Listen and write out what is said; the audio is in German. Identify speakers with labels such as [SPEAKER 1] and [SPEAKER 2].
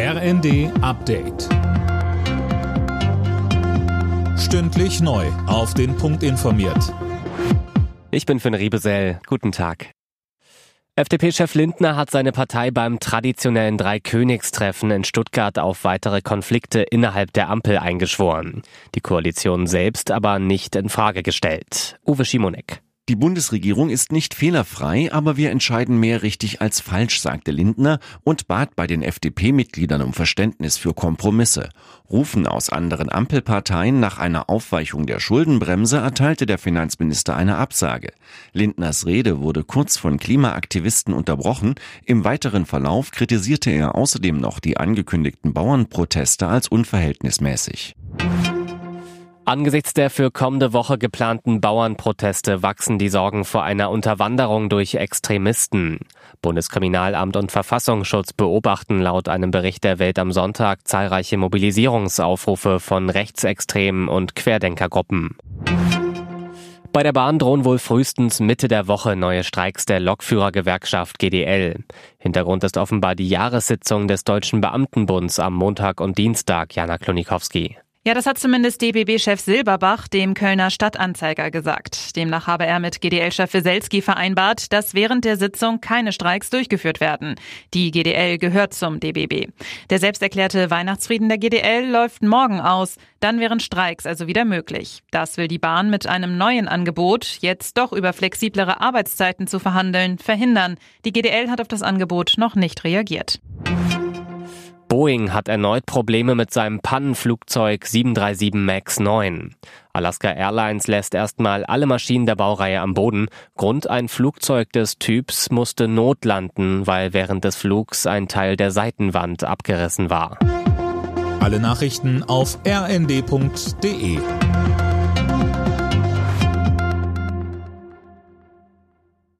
[SPEAKER 1] RND Update. Stündlich neu. Auf den Punkt informiert.
[SPEAKER 2] Ich bin Finn Riebesell. Guten Tag. FDP-Chef Lindner hat seine Partei beim traditionellen Dreikönigstreffen in Stuttgart auf weitere Konflikte innerhalb der Ampel eingeschworen. Die Koalition selbst aber nicht in Frage gestellt. Uwe Schimonek.
[SPEAKER 3] Die Bundesregierung ist nicht fehlerfrei, aber wir entscheiden mehr richtig als falsch, sagte Lindner und bat bei den FDP-Mitgliedern um Verständnis für Kompromisse. Rufen aus anderen Ampelparteien nach einer Aufweichung der Schuldenbremse erteilte der Finanzminister eine Absage. Lindners Rede wurde kurz von Klimaaktivisten unterbrochen. Im weiteren Verlauf kritisierte er außerdem noch die angekündigten Bauernproteste als unverhältnismäßig.
[SPEAKER 2] Angesichts der für kommende Woche geplanten Bauernproteste wachsen die Sorgen vor einer Unterwanderung durch Extremisten. Bundeskriminalamt und Verfassungsschutz beobachten laut einem Bericht der Welt am Sonntag zahlreiche Mobilisierungsaufrufe von Rechtsextremen und Querdenkergruppen. Bei der Bahn drohen wohl frühestens Mitte der Woche neue Streiks der Lokführergewerkschaft GDL. Hintergrund ist offenbar die Jahressitzung des Deutschen Beamtenbunds am Montag und Dienstag, Jana Klonikowski.
[SPEAKER 4] Ja, das hat zumindest DBB-Chef Silberbach dem Kölner Stadtanzeiger gesagt. Demnach habe er mit GDL-Chef Weselski vereinbart, dass während der Sitzung keine Streiks durchgeführt werden. Die GDL gehört zum DBB. Der selbsterklärte Weihnachtsfrieden der GDL läuft morgen aus. Dann wären Streiks also wieder möglich. Das will die Bahn mit einem neuen Angebot, jetzt doch über flexiblere Arbeitszeiten zu verhandeln, verhindern. Die GDL hat auf das Angebot noch nicht reagiert.
[SPEAKER 2] Boeing hat erneut Probleme mit seinem Pannenflugzeug 737 MAX 9. Alaska Airlines lässt erstmal alle Maschinen der Baureihe am Boden. Grund ein Flugzeug des Typs musste notlanden, weil während des Flugs ein Teil der Seitenwand abgerissen war.
[SPEAKER 1] Alle Nachrichten auf rnd.de